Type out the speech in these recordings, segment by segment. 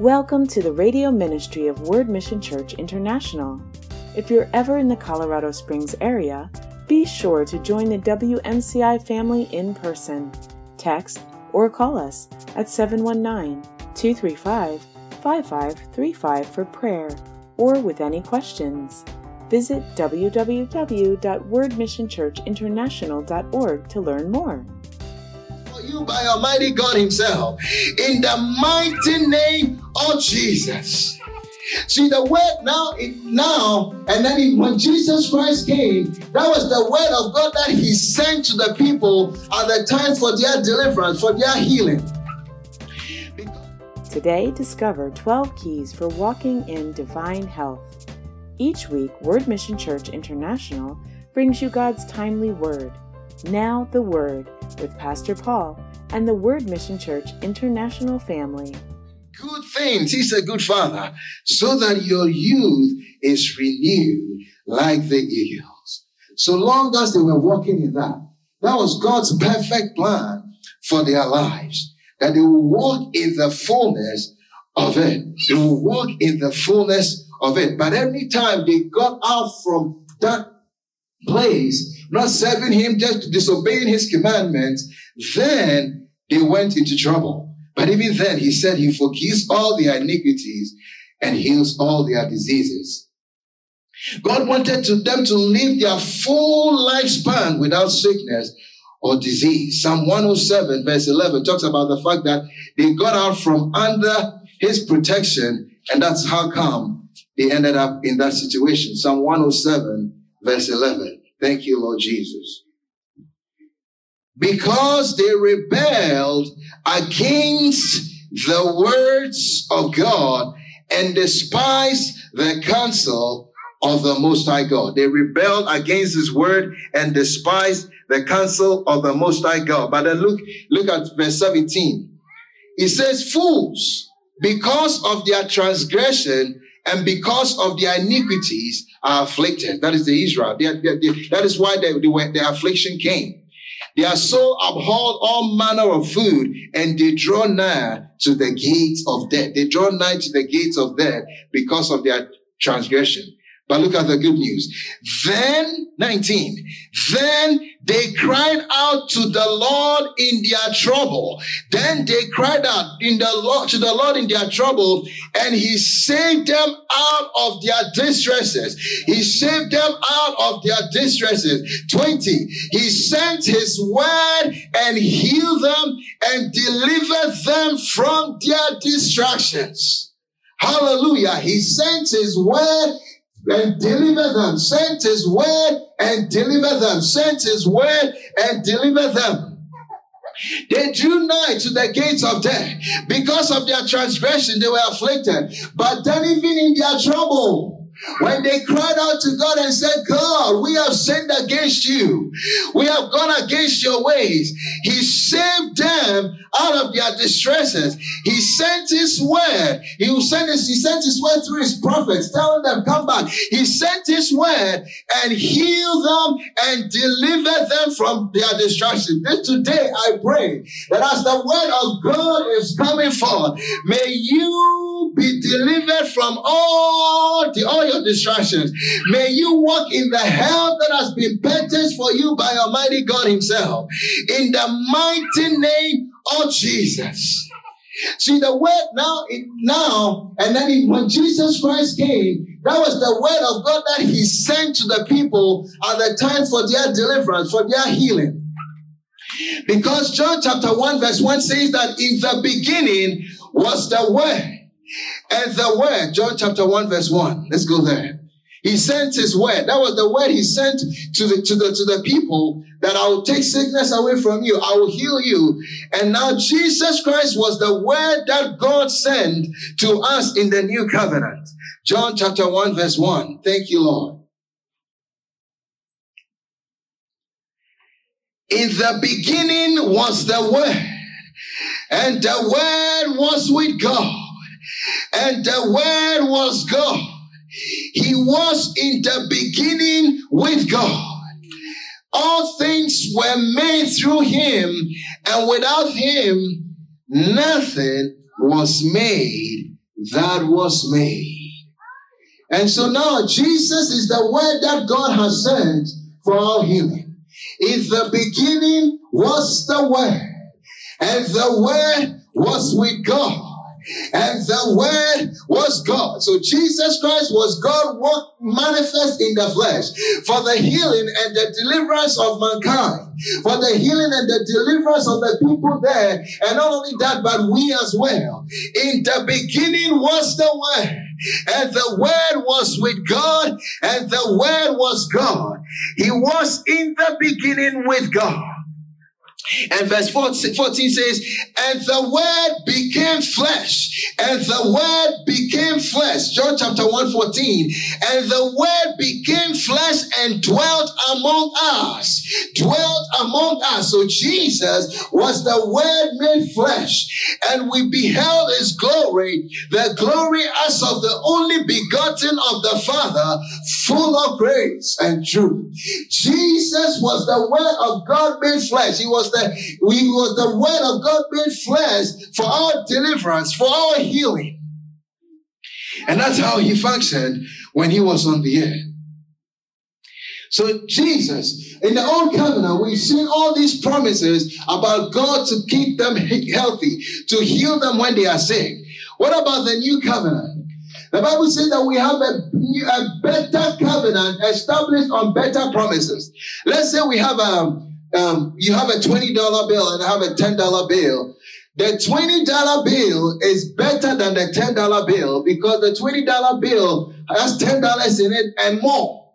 Welcome to the radio ministry of Word Mission Church International. If you're ever in the Colorado Springs area, be sure to join the WMCI family in person. Text or call us at 719 235 5535 for prayer or with any questions. Visit www.wordmissionchurchinternational.org to learn more you by Almighty God Himself. In the mighty name of Jesus. See the word now, now, and then when Jesus Christ came, that was the word of God that He sent to the people at the time for their deliverance, for their healing. Today, discover 12 keys for walking in divine health. Each week, Word Mission Church International brings you God's timely word. Now, the Word with Pastor Paul and the Word Mission Church International family. Good things, He's a good Father, so that your youth is renewed like the eagles. So long as they were walking in that, that was God's perfect plan for their lives. That they will walk in the fullness of it. They will walk in the fullness of it. But every time they got out from that place, not serving him, just disobeying his commandments, then they went into trouble. But even then, he said he forgives all their iniquities and heals all their diseases. God wanted to them to live their full lifespan without sickness or disease. Psalm 107 verse 11 talks about the fact that they got out from under his protection and that's how come they ended up in that situation. Psalm 107 verse 11. Thank you, Lord Jesus. Because they rebelled against the words of God and despised the counsel of the Most High God. They rebelled against His word and despised the counsel of the Most High God. But then look, look at verse 17. It says, fools, because of their transgression and because of their iniquities are afflicted. That is the Israel. They are, they are, they, that is why they, they the affliction came. Their soul abhorred all manner of food and they draw nigh to the gates of death. They draw nigh to the gates of death because of their transgression. But look at the good news. Then, 19, then they cried out to the Lord in their trouble. Then they cried out in the Lord, to the Lord in their trouble, and he saved them out of their distresses. He saved them out of their distresses. 20, he sent his word and healed them and delivered them from their distractions. Hallelujah. He sent his word and deliver them. Sent his word and deliver them. Sent his word and deliver them. They drew nigh to the gates of death. Because of their transgression, they were afflicted. But then even in their trouble, when they cried out to God and said, God, we have sinned against you. We have gone against your ways. He saved them out of their distresses. He sent his word. He send his, he sent his word through his prophets, telling them, come back. He sent his word and healed them and delivered them from their destruction. This today I pray that as the word of God is coming forth, may you be delivered from all the all your distractions. May you walk in the health that has been purchased for you by Almighty God Himself. In the mighty name of Jesus. See the word now, now, and then when Jesus Christ came, that was the word of God that He sent to the people at the time for their deliverance, for their healing. Because John chapter 1 verse 1 says that in the beginning was the word. And the word, John chapter 1 verse 1. Let's go there. He sent his word. That was the word he sent to the, to the, to the people that I will take sickness away from you. I will heal you. And now Jesus Christ was the word that God sent to us in the new covenant. John chapter 1 verse 1. Thank you, Lord. In the beginning was the word and the word was with God and the word was God he was in the beginning with God. All things were made through him, and without him, nothing was made that was made. And so now Jesus is the word that God has sent for our healing. In the beginning was the word, and the word was with God and the word was God. So Jesus Christ was God manifest in the flesh for the healing and the deliverance of mankind, for the healing and the deliverance of the people there. And not only that, but we as well. In the beginning was the word. And the word was with God, and the word was God. He was in the beginning with God. And verse 14 says, and the word became flesh, and the word became flesh. John chapter 1 14. And the word became flesh and dwelt among us. Dwelt among us. So Jesus was the word made flesh, and we beheld his glory, the glory as of the only begotten of the Father, full of grace and truth. Jesus was the word of God made flesh. He was we was the word of God made flesh for our deliverance, for our healing. And that's how he functioned when he was on the earth. So Jesus, in the old covenant, we've seen all these promises about God to keep them healthy, to heal them when they are sick. What about the new covenant? The Bible says that we have a, a better covenant established on better promises. Let's say we have a, um, you have a $20 bill and I have a $10 bill. The $20 bill is better than the $10 bill because the $20 bill has $10 in it and more.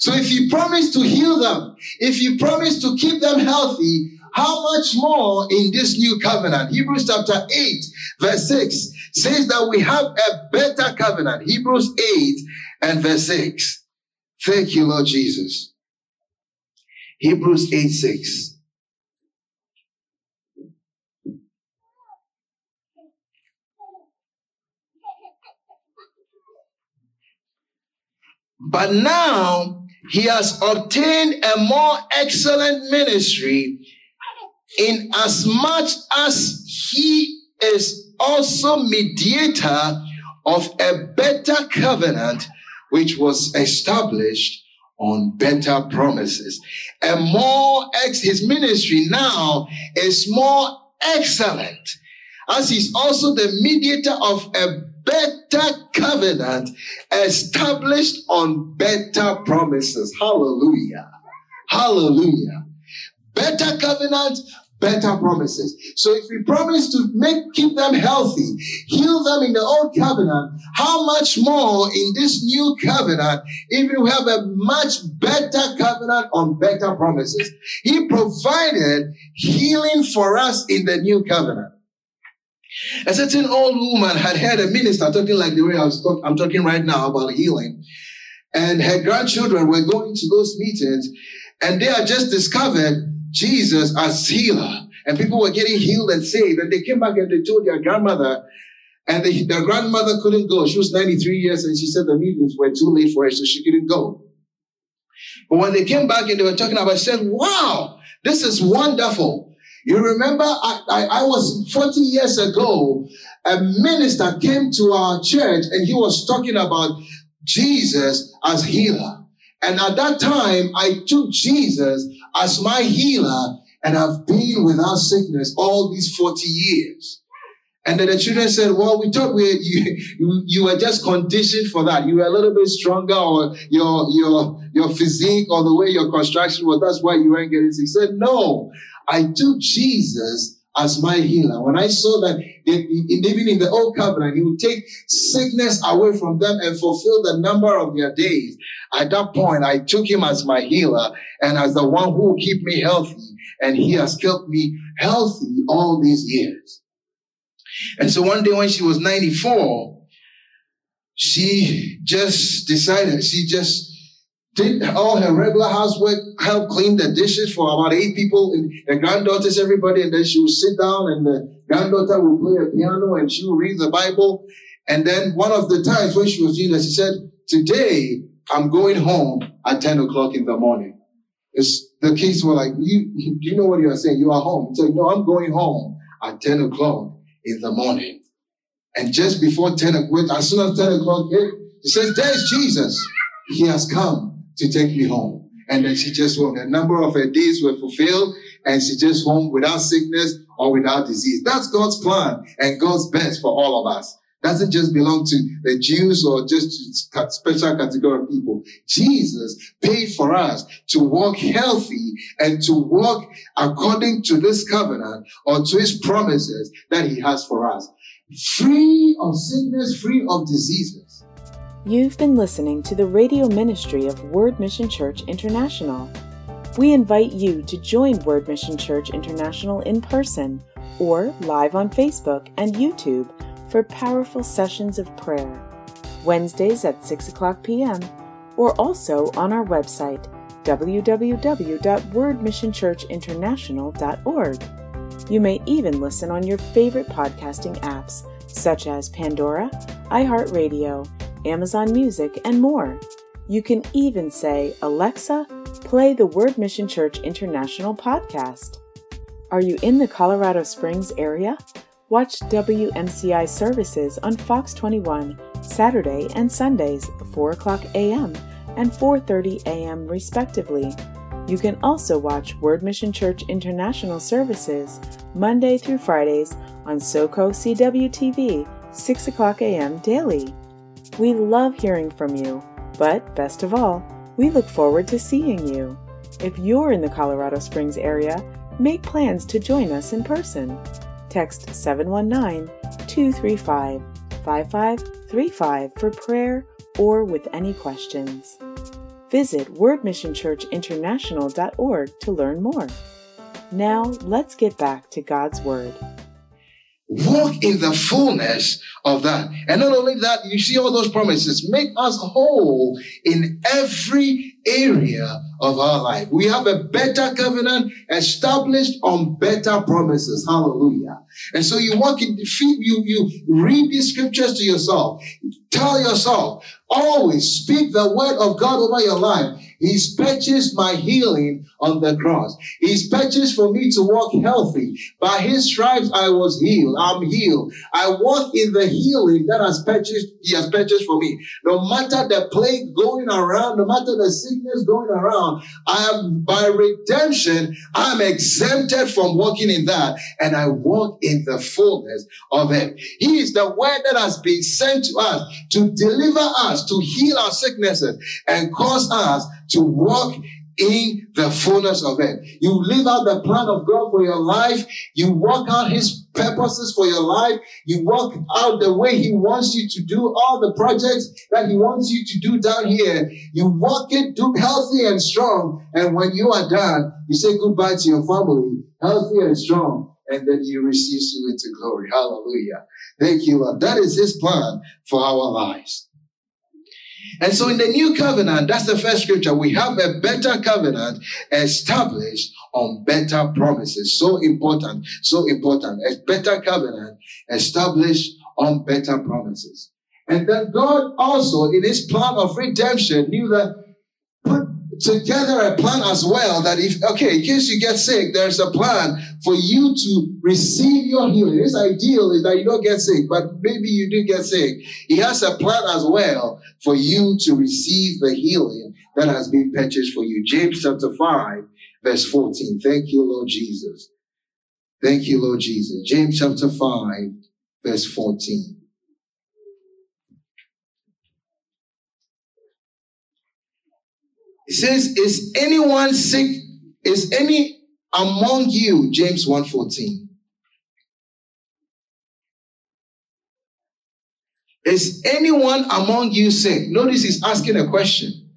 So if you promise to heal them, if you promise to keep them healthy, how much more in this new covenant? Hebrews chapter 8, verse 6 says that we have a better covenant. Hebrews 8 and verse 6. Thank you, Lord Jesus. Hebrews 8 6. But now he has obtained a more excellent ministry in as much as he is also mediator of a better covenant which was established on better promises. And more ex, his ministry now is more excellent as he's also the mediator of a better covenant established on better promises. Hallelujah. Hallelujah. Better covenant, better promises. So if we promise to make, keep them healthy, heal them in the old covenant, how much more in this new covenant, if we have a much better covenant on better promises. He provided healing for us in the new covenant. A certain old woman had heard a minister talking like the way I was talk, I'm talking right now about healing. And her grandchildren were going to those meetings and they had just discovered Jesus as healer. And people were getting healed and saved. And they came back and they told their grandmother, and they, their grandmother couldn't go. She was 93 years and she said the meetings were too late for her, so she couldn't go. But when they came back and they were talking about it, said, wow, this is wonderful. You remember, I, I, I was 40 years ago, a minister came to our church and he was talking about Jesus as healer. And at that time, I took Jesus as my healer and I've been without sickness all these 40 years. And then the children said, well, we thought we, you, you, were just conditioned for that. You were a little bit stronger or your, your, your physique or the way your construction was. That's why you weren't getting sick. He said, no, I took Jesus as my healer. When I saw that even in the old covenant, he would take sickness away from them and fulfill the number of their days. At that point, I took him as my healer and as the one who will keep me healthy. And he has kept me healthy all these years. And so one day when she was 94, she just decided, she just did all her regular housework, helped clean the dishes for about eight people and the granddaughters, everybody. And then she would sit down and the granddaughter would play a piano and she would read the Bible. And then one of the times when she was doing that, she said, today I'm going home at 10 o'clock in the morning. It's, the kids were like, you, you know what you are saying? You are home. So no, I'm going home at 10 o'clock in the morning. And just before 10 o'clock, as soon as 10 o'clock hit, she says, There's Jesus. He has come to take me home. And then she just went. A number of her days were fulfilled, and she just home without sickness or without disease. That's God's plan and God's best for all of us. Doesn't just belong to the Jews or just to special category of people. Jesus paid for us to walk healthy and to walk according to this covenant or to his promises that he has for us. Free of sickness, free of diseases. You've been listening to the radio ministry of Word Mission Church International. We invite you to join Word Mission Church International in person or live on Facebook and YouTube for powerful sessions of prayer, Wednesdays at 6 o'clock p.m., or also on our website, www.wordmissionchurchinternational.org. You may even listen on your favorite podcasting apps, such as Pandora, iHeartRadio, Amazon Music, and more. You can even say, Alexa, play the Word Mission Church International podcast. Are you in the Colorado Springs area? Watch WMCI services on Fox 21 Saturday and Sundays 4 o'clock a.m. and 4:30 a.m. respectively. You can also watch Word Mission Church International services Monday through Fridays on SoCo CWTV 6 o'clock a.m. daily. We love hearing from you, but best of all, we look forward to seeing you. If you're in the Colorado Springs area, make plans to join us in person text 719 235 5535 for prayer or with any questions. Visit wordmissionchurchinternational.org to learn more. Now, let's get back to God's Word. Walk in the fullness of that. And not only that, you see all those promises make us whole in every area of our life. We have a better covenant established on better promises. Hallelujah. And so you walk in, you, you read these scriptures to yourself. Tell yourself, always speak the word of God over your life. He's purchased my healing on the cross. He's purchased for me to walk healthy. By his stripes I was healed. I'm healed. I walk in the healing that has purchased, he has purchased for me. No matter the plague going around, no matter the sickness going around, I am by redemption, I'm exempted from walking in that and I walk in the fullness of it. He is the word that has been sent to us to deliver us, to heal our sicknesses and cause us to walk in the fullness of it. You live out the plan of God for your life. You work out His purposes for your life. You walk out the way He wants you to do all the projects that He wants you to do down here. You walk it, do healthy and strong. And when you are done, you say goodbye to your family, healthy and strong. And then He receives you into glory. Hallelujah. Thank you, Lord. That is His plan for our lives. And so in the new covenant, that's the first scripture. We have a better covenant established on better promises. So important, so important. A better covenant established on better promises. And then God also, in his plan of redemption, knew that put together a plan as well that if, okay, in case you get sick, there's a plan for you to receive your healing. His ideal is that you don't get sick, but maybe you do get sick. He has a plan as well for you to receive the healing that has been purchased for you. James chapter 5, verse 14. Thank you, Lord Jesus. Thank you, Lord Jesus. James chapter 5, verse 14. It says, Is anyone sick? Is any among you? James 1:14. Is anyone among you sick? Notice he's asking a question.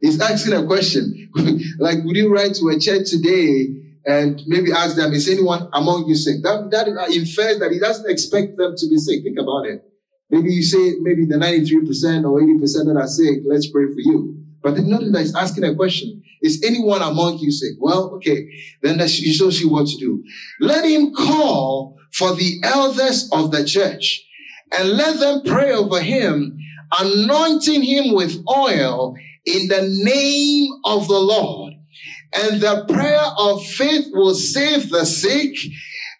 he's asking a question. like, would you write to a church today and maybe ask them, is anyone among you sick? That, that infers that he doesn't expect them to be sick. Think about it. Maybe you say, maybe the 93% or 80% that are sick, let's pray for you. But notice that he's asking a question. Is anyone among you sick? Well, okay. Then you show see what to do. Let him call for the elders of the church and let them pray over him, anointing him with oil in the name of the Lord. And the prayer of faith will save the sick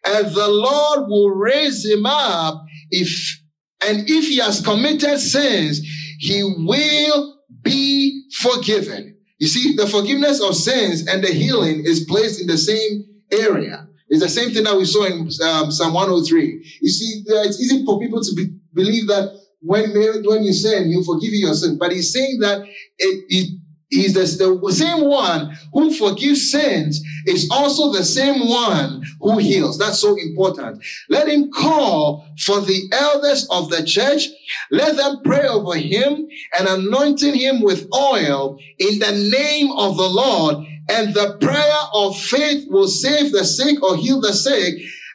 and the Lord will raise him up if And if he has committed sins, he will be forgiven. You see, the forgiveness of sins and the healing is placed in the same area. It's the same thing that we saw in um, Psalm 103. You see, it's easy for people to be, believe that when, when you sin, you forgive your sin. But he's saying that it, it He's the, the, same one who forgives sins is also the same one who heals. That's so important. Let him call for the elders of the church. Let them pray over him and anointing him with oil in the name of the Lord. And the prayer of faith will save the sick or heal the sick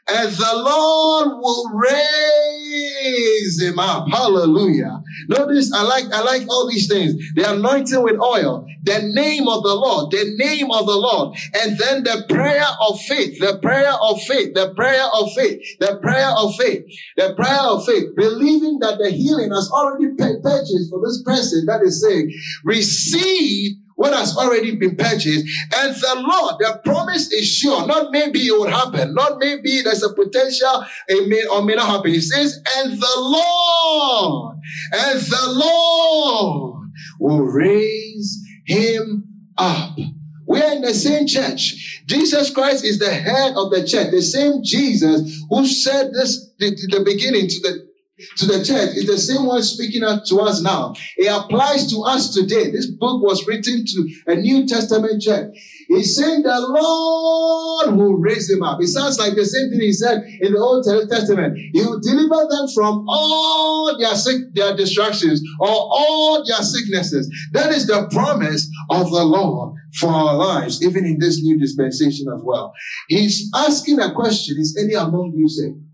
and the Lord will raise him up. Hallelujah. Notice I like I like all these things. The anointing with oil, the name of the Lord, the name of the Lord, and then the prayer of faith, the prayer of faith, the prayer of faith, the prayer of faith, the prayer of faith, believing that the healing has already purchased for this person that is saying, receive what has already been purchased. And the Lord, the promise is sure. Not maybe it will happen. Not maybe there's a potential it may or may not happen. He says, and the Lord, and the Lord will raise him up. We're in the same church. Jesus Christ is the head of the church. The same Jesus who said this at the beginning to the to the church is the same one speaking to us now. It applies to us today. This book was written to a New Testament church. He's saying the Lord will raise them up. It sounds like the same thing he said in the Old Testament. He will deliver them from all their sick, their distractions or all their sicknesses. That is the promise of the Lord for our lives, even in this new dispensation as well. He's asking a question. Is any among you saved?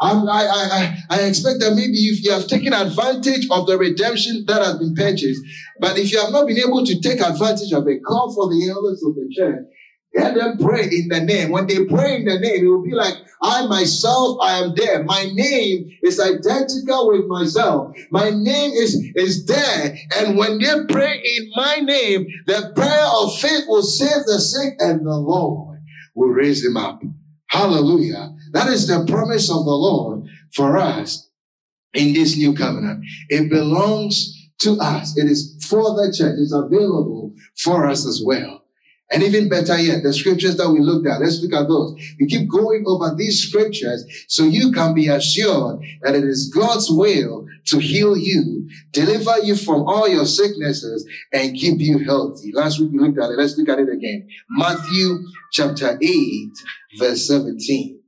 I, I, I, expect that maybe if you have taken advantage of the redemption that has been purchased, but if you have not been able to take advantage of it, call for the elders of the church. Let them pray in the name. When they pray in the name, it will be like, I myself, I am there. My name is identical with myself. My name is, is there. And when they pray in my name, the prayer of faith will save the sick and the Lord will raise them up. Hallelujah. That is the promise of the Lord for us in this new covenant. It belongs to us. It is for the church. It's available for us as well. And even better yet, the scriptures that we looked at, let's look at those. We keep going over these scriptures so you can be assured that it is God's will to heal you, deliver you from all your sicknesses, and keep you healthy. Last week we looked at it. Let's look at it again. Matthew chapter 8, verse 17.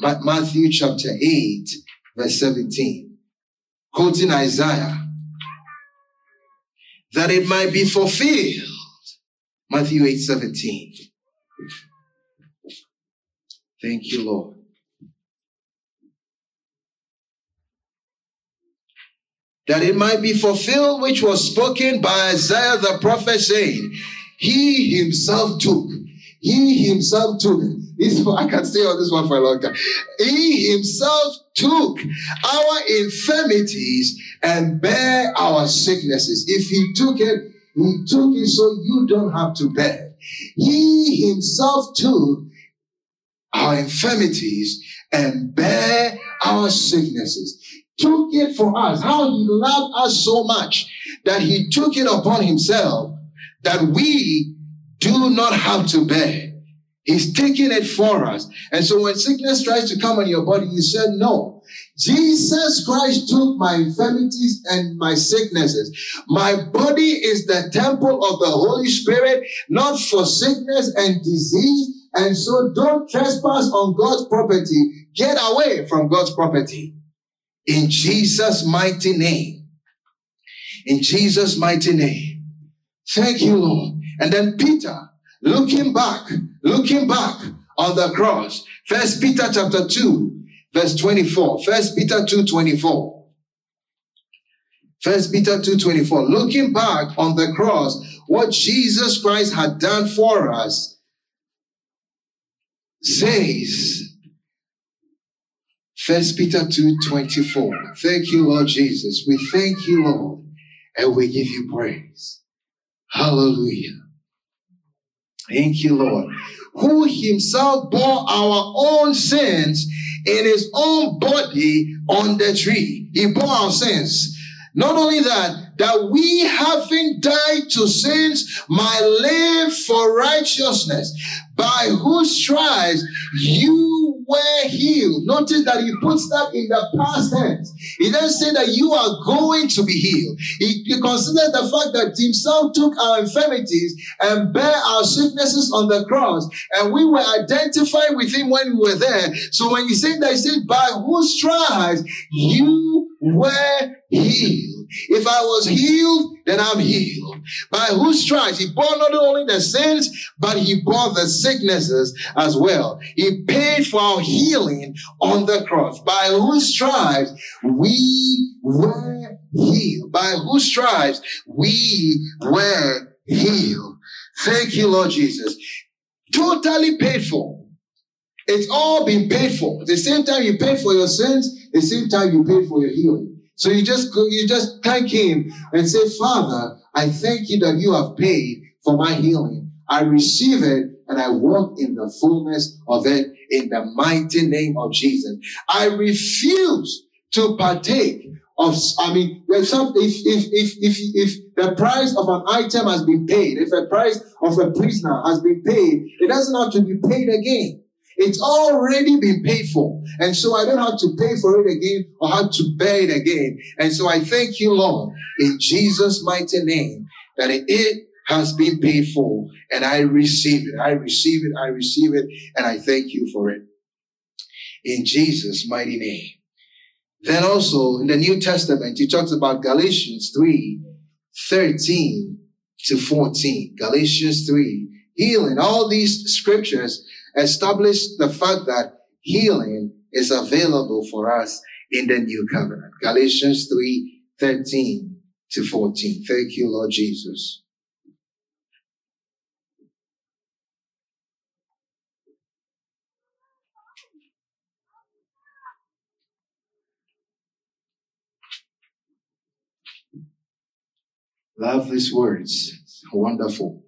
Matthew chapter 8, verse 17. Quoting Isaiah. That it might be fulfilled. Matthew 8, 17. Thank you, Lord. That it might be fulfilled which was spoken by Isaiah the prophet saying, He himself took he himself took this. I can stay on this one for a long time. He himself took our infirmities and bear our sicknesses. If he took it, he took it so you don't have to bear. He himself took our infirmities and bear our sicknesses. Took it for us. How he loved us so much that he took it upon himself that we do not have to bear. He's taking it for us. And so when sickness tries to come on your body, you said, no. Jesus Christ took my infirmities and my sicknesses. My body is the temple of the Holy Spirit, not for sickness and disease. And so don't trespass on God's property. Get away from God's property. In Jesus' mighty name. In Jesus' mighty name. Thank you, Lord. And then Peter, looking back, looking back on the cross. First Peter chapter 2, verse 24. First Peter 2, 24. First Peter 2, 24. Looking back on the cross, what Jesus Christ had done for us says, First Peter 2, 24. Thank you, Lord Jesus. We thank you, Lord, and we give you praise. Hallelujah. Thank you, Lord. Who himself bore our own sins in his own body on the tree. He bore our sins. Not only that, that we having died to sins might live for righteousness, by whose stripes you were healed. Notice that he puts that in the past tense. He doesn't say that you are going to be healed. He, he considers the fact that himself took our infirmities and bare our sicknesses on the cross, and we were identified with him when we were there. So when he said that, he said, by whose stripes you were healed. If I was healed, then I'm healed. By whose stripes? He bore not only the sins, but he bore the sicknesses as well. He paid for our healing on the cross. By whose stripes we were healed. By whose stripes we were healed. Thank you, Lord Jesus. Totally paid for. It's all been paid for. The same time you paid for your sins, the same time you paid for your healing. So you just go, you just thank him and say, Father, I thank you that you have paid for my healing. I receive it and I walk in the fullness of it in the mighty name of Jesus. I refuse to partake of, I mean, if, some, if, if, if, if, if the price of an item has been paid, if the price of a prisoner has been paid, it doesn't have to be paid again. It's already been paid for. And so I don't have to pay for it again or have to bear it again. And so I thank you, Lord, in Jesus' mighty name, that it has been paid for and I receive it. I receive it. I receive it. And I thank you for it. In Jesus' mighty name. Then also in the New Testament, he talks about Galatians 3, 13 to 14. Galatians 3, healing. All these scriptures establish the fact that healing is available for us in the new covenant. Galatians 3 13 to 14. Thank you, Lord Jesus. Love these words. Wonderful.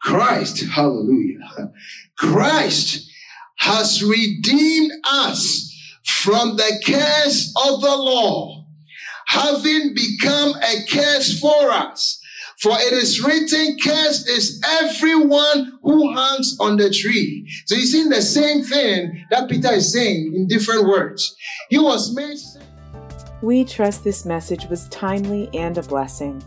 Christ, hallelujah. Christ has redeemed us from the curse of the law, having become a curse for us. For it is written, cursed is everyone who hangs on the tree. So you see the same thing that Peter is saying in different words. He was made. We trust this message was timely and a blessing.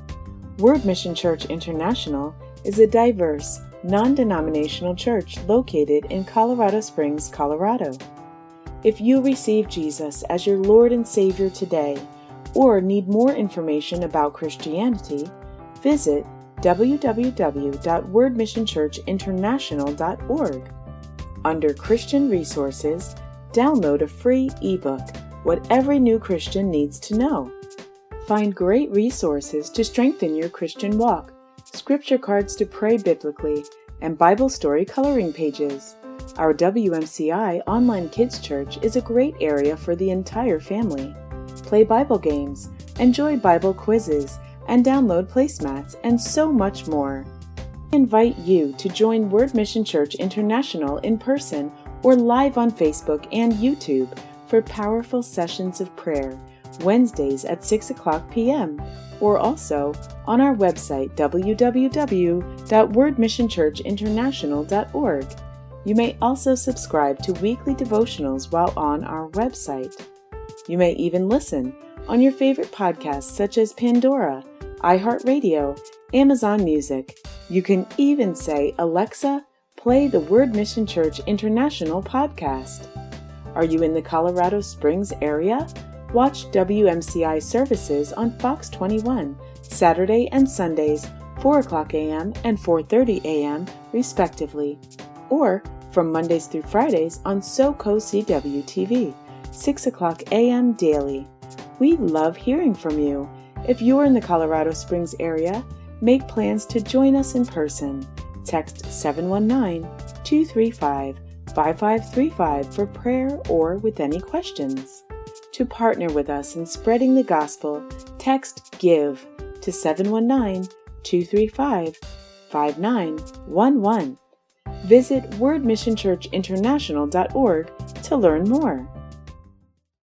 Word Mission Church International is a diverse, non denominational church located in Colorado Springs, Colorado. If you receive Jesus as your Lord and Savior today, or need more information about Christianity, visit www.wordmissionchurchinternational.org. Under Christian Resources, download a free ebook, What Every New Christian Needs to Know. Find great resources to strengthen your Christian walk scripture cards to pray biblically, and Bible story coloring pages. Our WMCI Online Kids Church is a great area for the entire family. Play Bible games, enjoy Bible quizzes, and download placemats, and so much more. We invite you to join Word Mission Church International in person or live on Facebook and YouTube for powerful sessions of prayer, Wednesdays at 6 o'clock p.m or also on our website www.wordmissionchurchinternational.org. You may also subscribe to weekly devotionals while on our website. You may even listen on your favorite podcasts such as Pandora, iHeartRadio, Amazon Music. You can even say, Alexa, play the Word Mission Church International podcast. Are you in the Colorado Springs area? Watch WMCI services on Fox 21, Saturday and Sundays, 4 o'clock a.m. and 4.30 a.m., respectively, or from Mondays through Fridays on SoCo CW TV, 6 o'clock a.m. daily. We love hearing from you. If you are in the Colorado Springs area, make plans to join us in person. Text 719 235 5535 for prayer or with any questions. To partner with us in spreading the gospel, text GIVE to 719 235 5911. Visit wordmissionchurchinternational.org to learn more.